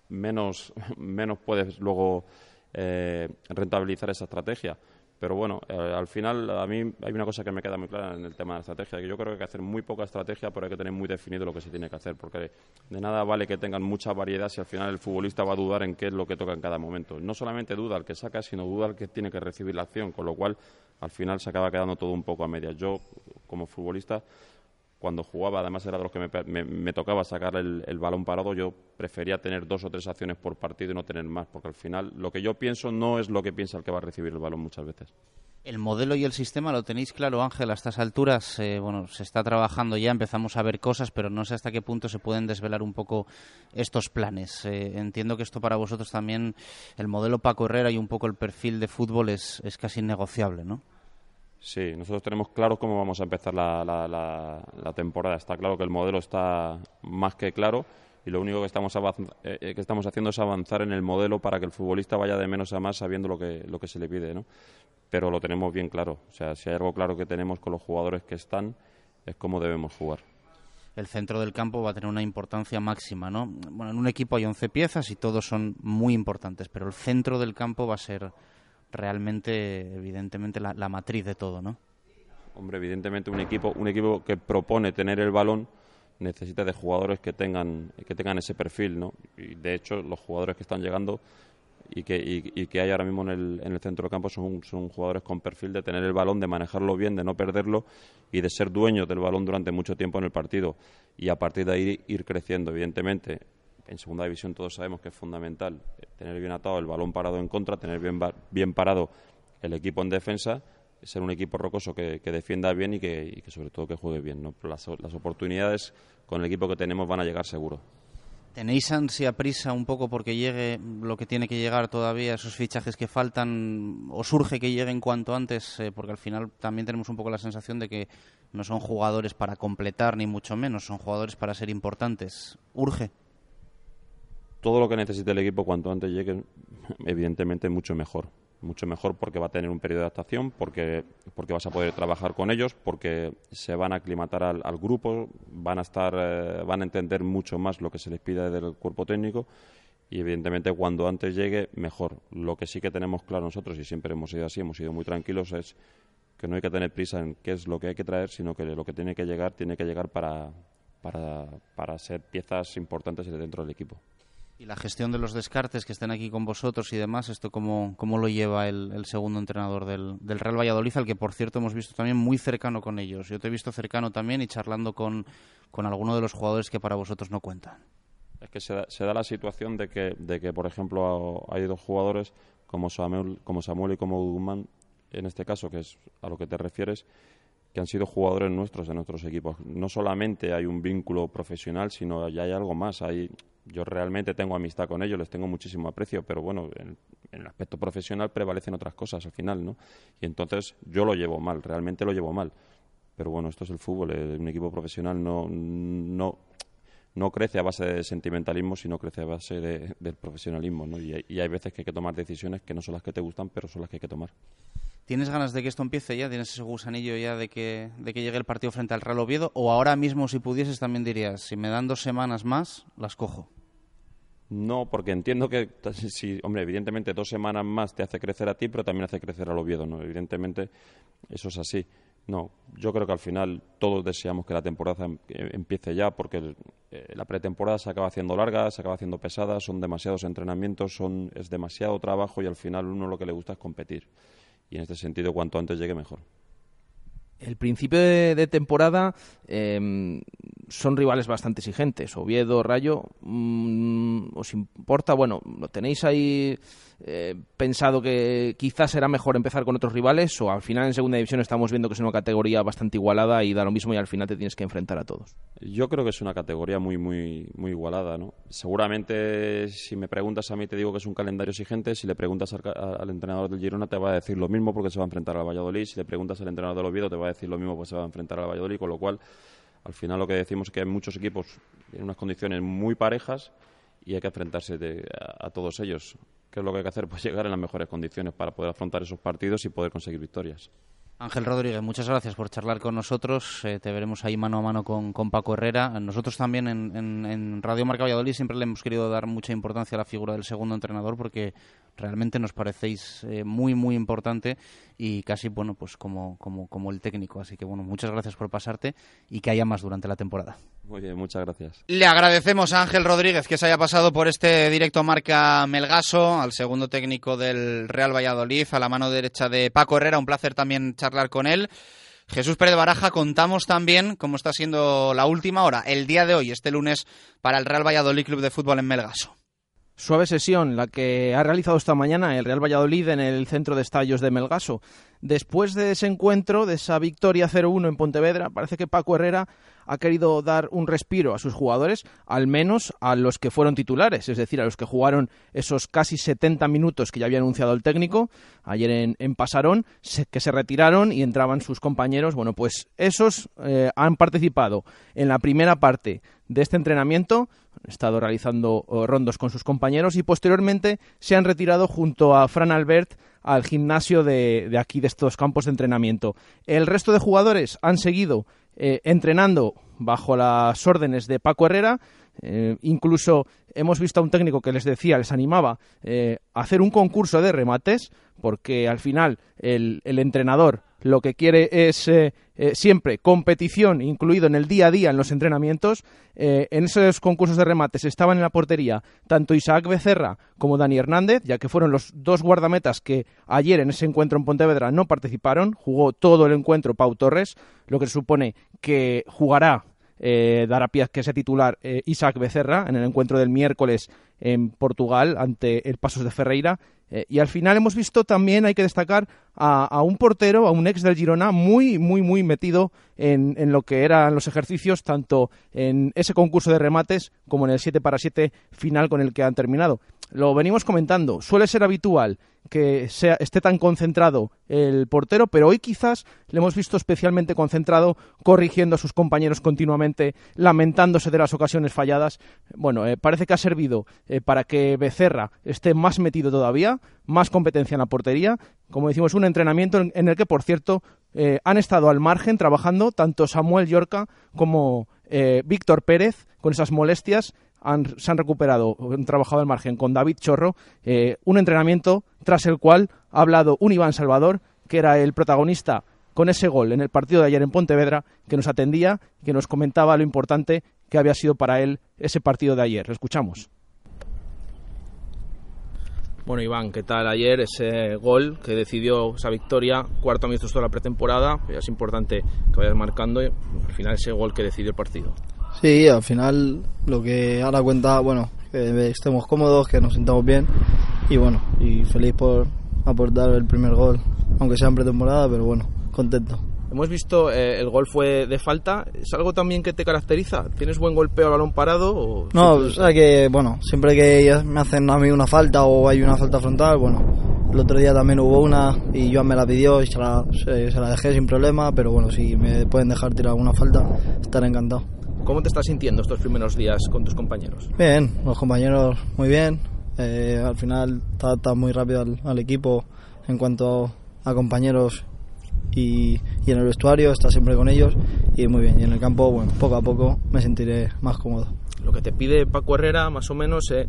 M: menos, menos puedes luego eh, rentabilizar esa estrategia. Pero bueno, eh, al final a mí hay una cosa que me queda muy clara en el tema de la estrategia, que yo creo que hay que hacer muy poca estrategia, pero hay que tener muy definido lo que se tiene que hacer, porque de nada vale que tengan mucha variedad si al final el futbolista va a dudar en qué es lo que toca en cada momento. No solamente duda el que saca, sino duda el que tiene que recibir la acción, con lo cual al final se acaba quedando todo un poco a medias. Yo, como futbolista, cuando jugaba, además era de los que me, tocaba sacar el, el, balón parado, yo prefería tener dos o tres acciones por partido y no tener más, porque al final lo que yo pienso no es lo que piensa el que va a recibir el balón muchas veces.
B: El modelo y el sistema lo tenéis claro, Ángel, a estas alturas. Eh, bueno, se está trabajando ya, empezamos a ver cosas, pero no sé hasta qué punto se pueden desvelar un poco estos planes. Eh, entiendo que esto para vosotros también, el modelo Paco Herrera y un poco el perfil de fútbol es, es casi innegociable, ¿no?
M: Sí, nosotros tenemos claro cómo vamos a empezar la, la, temporada. Está claro que el modelo está más que claro y lo único que estamos, eh, eh, que estamos haciendo es avanzar en el modelo para que el futbolista vaya de menos a más sabiendo lo que, lo que se le pide, ¿no? Pero lo tenemos bien claro. O sea, si hay algo claro que tenemos con los jugadores que están, es cómo debemos jugar
B: el centro del campo va a tener una importancia máxima, ¿no? Bueno, en un equipo hay 11 piezas y todos son muy importantes, pero el centro del campo va a ser realmente, evidentemente, la, matriz de todo, ¿no?
M: Hombre, evidentemente un equipo, un equipo que propone tener el balón necesita de jugadores que tengan, que tengan ese perfil, ¿no? Y de hecho, los jugadores que están llegando y que, y, que hay ahora mismo en el, en el centro del campo son, son jugadores con perfil de tener el balón, de manejarlo bien, de no perderlo y de ser dueños del balón durante mucho tiempo en el partido. Y a partir de ahí ir creciendo, evidentemente en segunda división todos sabemos que es fundamental tener bien atado el balón parado en contra, tener bien, bien parado el equipo en defensa, ser un equipo rocoso que, defienda bien y que, sobre todo que juegue bien. ¿no? las, las oportunidades con el equipo que tenemos van a llegar seguro.
B: ¿Tenéis ansia, prisa un poco porque llegue lo que tiene que llegar todavía, esos fichajes que faltan, o surge que lleguen cuanto antes? Eh, porque al final también tenemos un poco la sensación de que no son jugadores para completar, ni mucho menos, son jugadores para ser importantes. ¿Urge?
M: Todo lo que necesite el equipo cuanto antes llegue, evidentemente mucho mejor. mucho mejor porque va a tener un periodo de adaptación, porque, porque vas a poder trabajar con ellos, porque se van a aclimatar al, grupo, van a estar, eh, van a entender mucho más lo que se les pide del cuerpo técnico y evidentemente cuando antes llegue mejor. Lo que sí que tenemos claro nosotros y siempre hemos sido así, hemos sido muy tranquilos es que no hay que tener prisa en qué es lo que hay que traer, sino que lo que tiene que llegar tiene que llegar para, para, para ser piezas importantes dentro del equipo.
B: Y la gestión de los descartes que estén aquí con vosotros y demás, ¿esto cómo, cómo lo lleva el, segundo entrenador del, del, Real Valladolid, al que por cierto hemos visto también muy cercano con ellos? Yo te he visto cercano también y charlando con, con alguno de los jugadores que para vosotros no cuentan.
M: Es que se da, la situación de que, de que, por ejemplo, hay dos jugadores como Samuel, como Samuel y como Guzmán, en este caso, que es a lo que te refieres, que han sido jugadores nuestros de nuestros equipos. No solamente hay un vínculo profesional, sino ya hay algo más. Hay, yo realmente tengo amistad con ellos, les tengo muchísimo aprecio, pero bueno, en, el aspecto profesional prevalecen otras cosas al final, ¿no? Y entonces yo lo llevo mal, realmente lo llevo mal. Pero bueno, esto es el fútbol, eh, un equipo profesional no, no, no crece a base de sentimentalismo, sino crece a base de, del profesionalismo, ¿no? Y, y hay veces que hay que tomar decisiones que no son las que te gustan, pero son las que hay que tomar.
B: ¿Tienes ganas de que esto empiece ya? ¿Tienes ese gusanillo ya de que, de que llegue el partido frente al Real Oviedo? ¿O ahora mismo, si pudieses, también dirías, si me dan dos semanas más, las cojo?
M: No, porque entiendo que, si, hombre, evidentemente dos semanas más te hace crecer a ti, pero también hace crecer al Oviedo, ¿no? Evidentemente eso es así. No, yo creo que al final todos deseamos que la temporada em, empiece ya, porque eh, la pretemporada se acaba haciendo larga, se acaba haciendo pesada, son demasiados entrenamientos, son, es demasiado trabajo y al final uno lo que le gusta es competir. Y en este sentido, cuanto antes llegue, mejor.
C: El principio de, temporada em, son rivales bastante exigentes. Oviedo, Rayo, mm, ¿os importa? Bueno, ¿lo tenéis ahí eh, pensado que quizás será mejor empezar con otros rivales o al final en segunda división estamos viendo que es una categoría bastante igualada y da lo mismo y al final te tienes que enfrentar a todos?
M: Yo creo que es una categoría muy, muy, muy igualada, ¿no? Seguramente si me preguntas a mí te digo que es un calendario exigente, si le preguntas al, entrenador del Girona te va a decir lo mismo porque se va a enfrentar al Valladolid, si le preguntas al entrenador del Oviedo te va a decir lo mismo porque se va a enfrentar al Valladolid, con lo cual al final lo que decimos es que hay muchos equipos en unas condiciones muy parejas y hay que enfrentarse a, todos ellos. ¿Qué es lo que hay que hacer? Pues llegar en las mejores condiciones para poder afrontar esos partidos y poder conseguir victorias.
B: Ángel Rodríguez, muchas gracias por charlar con nosotros. Eh, te veremos ahí mano a mano con, Paco Herrera. Nosotros también en, en, Radio Marca Valladolid siempre le hemos querido dar mucha importancia a la figura del segundo entrenador porque realmente nos parecéis eh, muy, muy importante y casi, bueno, pues como, como, como el técnico. Así que, bueno, muchas gracias por pasarte y que haya más durante la temporada.
M: Muy bien, muchas gracias.
B: Le agradecemos a Ángel Rodríguez que se haya pasado por este directo marca Melgaso, al segundo técnico del Real Valladolid, a la mano derecha de Paco Herrera. Un placer también charlar con él. Jesús Pérez Baraja, contamos también cómo está siendo la última hora, el día de hoy, este lunes, para el Real Valladolid Club de Fútbol en Melgaso.
C: Suave sesión la que ha realizado esta mañana el Real Valladolid en el centro de estallos de Melgaso. Después de ese encuentro, de esa victoria 0-1 en Pontevedra, parece que Paco Herrera ha querido dar un respiro a sus jugadores, al menos a los que fueron titulares, es decir, a los que jugaron esos casi 70 minutos que ya había anunciado el técnico ayer en, Pasarón, que se retiraron y entraban sus compañeros. Bueno, pues esos eh, han participado en la primera parte de este entrenamiento, estado realizando eh, rondos con sus compañeros y posteriormente se han retirado junto a Fran Albert al gimnasio de, aquí, de estos campos de entrenamiento. El resto de jugadores han seguido eh, entrenando bajo las órdenes de Paco Herrera. Eh, incluso hemos visto a un técnico que les decía, les animaba a hacer un concurso de remates, porque al final el entrenador lo que quiere es eh, eh, siempre competición incluido en el día a día en los entrenamientos. Eh, en esos concursos de remates estaban en la portería tanto Isaac Becerra como Dani Hernández, ya que fueron los dos guardametas que ayer en ese encuentro en Pontevedra no participaron. Jugó todo el encuentro Pau Torres, lo que supone que jugará dará pie a que sea titular Isaac Becerra en el encuentro del miércoles en Portugal ante el Pasos de Ferreira eh, y al final hemos visto también, hay que destacar, a, un portero, a un ex del Girona, muy, muy, muy metido en, en, lo que eran los ejercicios, tanto en ese concurso de remates como en el 7 para 7 final con el que han terminado. Lo venimos comentando, suele ser habitual que sea, esté tan concentrado el portero, pero hoy quizás le hemos visto especialmente concentrado, corrigiendo a sus compañeros continuamente, lamentándose de las ocasiones falladas. Bueno, eh, parece que ha servido eh, para que Becerra esté más metido todavía, más competencia en la portería. Como decimos, un entrenamiento en, el que, por cierto, eh, han estado al margen trabajando tanto Samuel Yorca como Víctor Pérez con esas molestias se han recuperado, han trabajado al margen con David Chorro, eh, un entrenamiento tras el cual ha hablado un Iván Salvador, que era el protagonista con ese gol en el partido de ayer en Pontevedra, que nos atendía, que nos comentaba lo importante que había sido para él ese partido de ayer. Lo escuchamos. Bueno, Iván, ¿qué tal ayer ese gol que decidió esa victoria? Cuarto amistoso de la pretemporada, es importante que vayas marcando al final ese gol que decidió el partido.
N: Sí, al final lo que ahora cuenta, bueno, que estemos cómodos, que nos sintamos bien y bueno, y feliz por aportar el primer gol, aunque sea en pretemporada, pero bueno, contento.
C: Hemos visto eh, el gol fue de falta. ¿Es algo también que te caracteriza? ¿Tienes buen golpeo al balón parado? O
N: no, o sea que, bueno, siempre que me hacen a mí una falta o hay una falta frontal, bueno, el otro día también hubo una y Joan me la pidió y se la, se la dejé sin problema, pero bueno, si me pueden dejar tirar alguna falta, estaré encantado.
C: ¿Cómo te estás sintiendo estos primeros días con tus compañeros?
N: Bien, los compañeros muy bien. Eh, al final está muy rápido al, equipo en cuanto a compañeros y, y, en el vestuario, está siempre con ellos y muy bien. Y en el campo, bueno, poco a poco me sentiré más cómodo.
C: Lo que te pide Paco Herrera, más o menos, eh,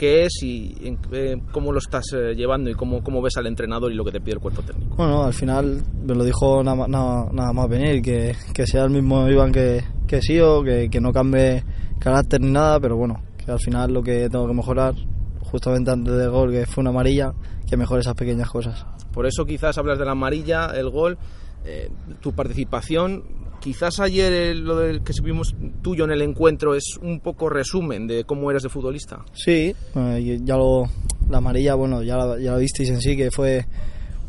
C: qué es y eh, cómo lo estás eh, llevando y cómo, cómo ves al entrenador y lo que te pide el cuerpo técnico.
N: Bueno, al final me lo dijo nada, nada, más venir, que, que, sea el mismo Iván que, que sí o que, que no cambie carácter ni nada, pero bueno, que al final lo que tengo que mejorar, justamente antes del gol, que fue una amarilla, que mejore esas pequeñas cosas.
C: Por eso quizás hablas de la amarilla, el gol, eh, tu participación Quizás ayer eh, lo del que vimos tuyo en el encuentro es un poco resumen de cómo eres de futbolista.
N: Sí, ya lo, la amarilla, bueno, ya, ya lo visteis en sí, que fue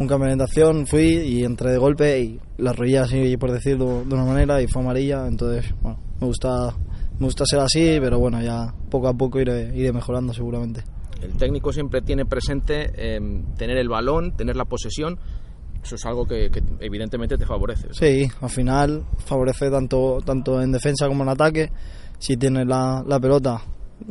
N: un cambio de orientación, fui y entré de golpe y la rodilla así, por decirlo de una manera, y fue amarilla, entonces, bueno, me gusta, me gusta ser así, pero bueno, ya poco a poco iré, iré mejorando seguramente.
C: El técnico siempre tiene presente eh, tener el balón, tener la posesión, eso es algo que, evidentemente te favorece.
N: Sí, al final favorece tanto, tanto en defensa como en ataque. Si tienes la, la pelota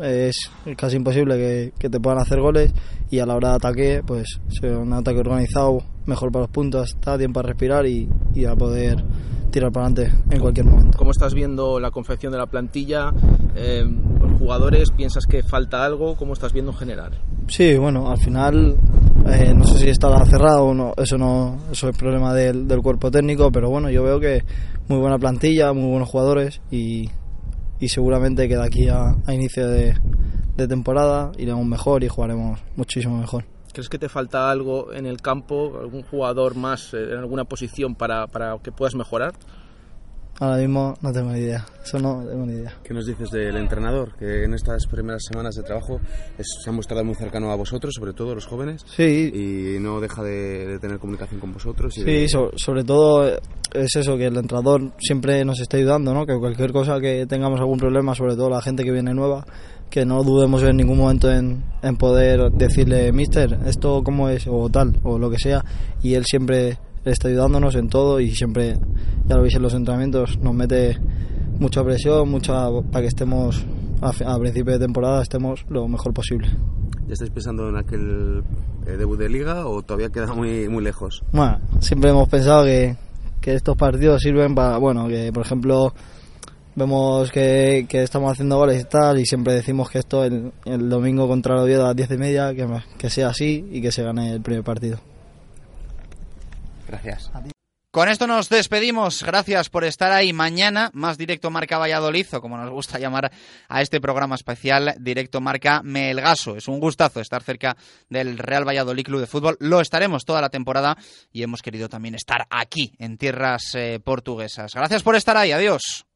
N: es casi imposible que, que, te puedan hacer goles y a la hora de ataque, pues un ataque organizado, mejor para los puntos, está tiempo para respirar y, y a poder tirar para adelante en cualquier momento.
C: ¿Cómo estás viendo la confección de la plantilla? Eh, ¿Los jugadores piensas que falta algo? ¿Cómo estás viendo en general?
N: Sí, bueno, al final eh, no sé si estará cerrado o no, eso no eso es problema del, del, cuerpo técnico, pero bueno, yo veo que muy buena plantilla, muy buenos jugadores y, y seguramente que de aquí a, a inicio de, de temporada iremos mejor y jugaremos muchísimo mejor.
C: ¿Crees que te falta algo en el campo, algún jugador más eh, en alguna posición para, para que puedas mejorar?
N: Ahora mismo no tengo ni idea, eso no tengo ni idea.
O: ¿Qué nos dices del entrenador? Que en estas primeras semanas de trabajo se ha mostrado muy cercano a vosotros, sobre todo los jóvenes.
N: Sí.
O: Y no deja de, tener comunicación con vosotros.
N: sí, sobre, todo es eso, que el entrenador siempre nos está ayudando, ¿no? Que cualquier cosa que tengamos algún problema, sobre todo la gente que viene nueva, que no dudemos en ningún momento en, en poder decirle, mister, esto cómo es, o tal, o lo que sea. Y él siempre está ayudándonos en todo y siempre, ya lo veis en los entrenamientos, nos mete mucha presión, mucha para que estemos a, principio de temporada estemos lo mejor posible.
O: ¿Ya estáis pensando en aquel eh, debut de liga o todavía queda muy, muy lejos?
N: Bueno, siempre hemos pensado que, que estos partidos sirven para, bueno, que por ejemplo vemos que, que, estamos haciendo goles y tal, y siempre decimos que esto el, el domingo contra el Oviedo a las diez y media, que, que sea así y que se gane el primer partido.
O: Gracias.
B: Con esto nos despedimos. Gracias por estar ahí. Mañana, más directo Marca Valladolid, o como nos gusta llamar a este programa especial, directo Marca Melgaso. Es un gustazo estar cerca del Real Valladolid Club de Fútbol. Lo estaremos toda la temporada y hemos querido también estar aquí, en tierras eh, portuguesas. Gracias por estar ahí. Adiós.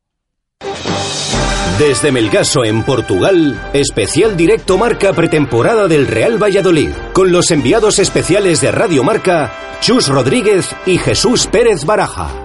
P: Desde Melgaso en Portugal, especial directo marca pretemporada del Real Valladolid, con los enviados especiales de Radio Marca, Chus Rodríguez y Jesús Pérez Baraja.